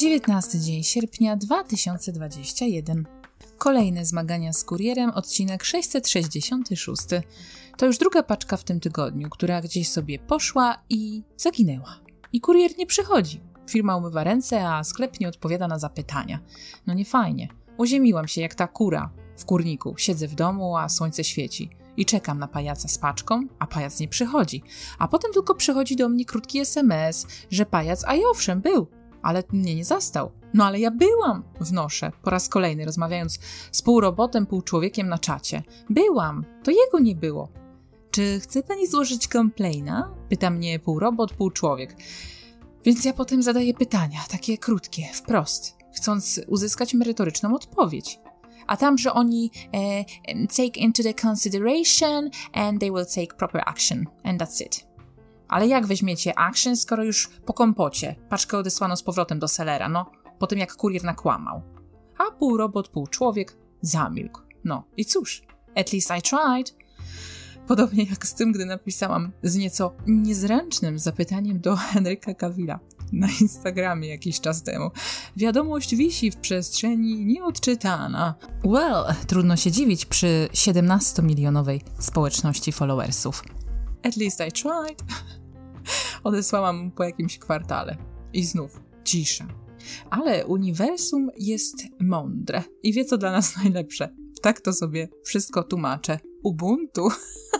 19 dzień sierpnia 2021. Kolejne zmagania z kurierem, odcinek 666. To już druga paczka w tym tygodniu, która gdzieś sobie poszła i zaginęła. I kurier nie przychodzi. Firma umywa ręce, a sklep nie odpowiada na zapytania. No nie fajnie. Uziemiłam się jak ta kura w kurniku. Siedzę w domu, a słońce świeci. I czekam na pajaca z paczką, a pajac nie przychodzi. A potem tylko przychodzi do mnie krótki SMS, że pajac, a i owszem, był, ale mnie nie zastał. No ale ja byłam, wnoszę, po raz kolejny rozmawiając z pół robotem, pół człowiekiem na czacie. Byłam, to jego nie było. Czy chce pani złożyć complaina? Pyta mnie pół robot, pół człowiek. Więc ja potem zadaję pytania, takie krótkie, wprost, chcąc uzyskać merytoryczną odpowiedź. A tam, że oni e, take into the consideration and they will take proper action. And that's it. Ale jak weźmiecie action, skoro już po kompocie paczkę odesłano z powrotem do selera, no, po tym jak kurier nakłamał. A pół robot, pół człowiek zamilkł. No i cóż, at least I tried. Podobnie jak z tym, gdy napisałam z nieco niezręcznym zapytaniem do Henryka Cavilla na Instagramie jakiś czas temu. Wiadomość wisi w przestrzeni nieodczytana. Well, trudno się dziwić przy 17-milionowej społeczności followersów. At least I tried. Odesłałam mu po jakimś kwartale. I znów cisza. Ale uniwersum jest mądre i wie, co dla nas najlepsze. Tak to sobie wszystko tłumaczę. Ubuntu.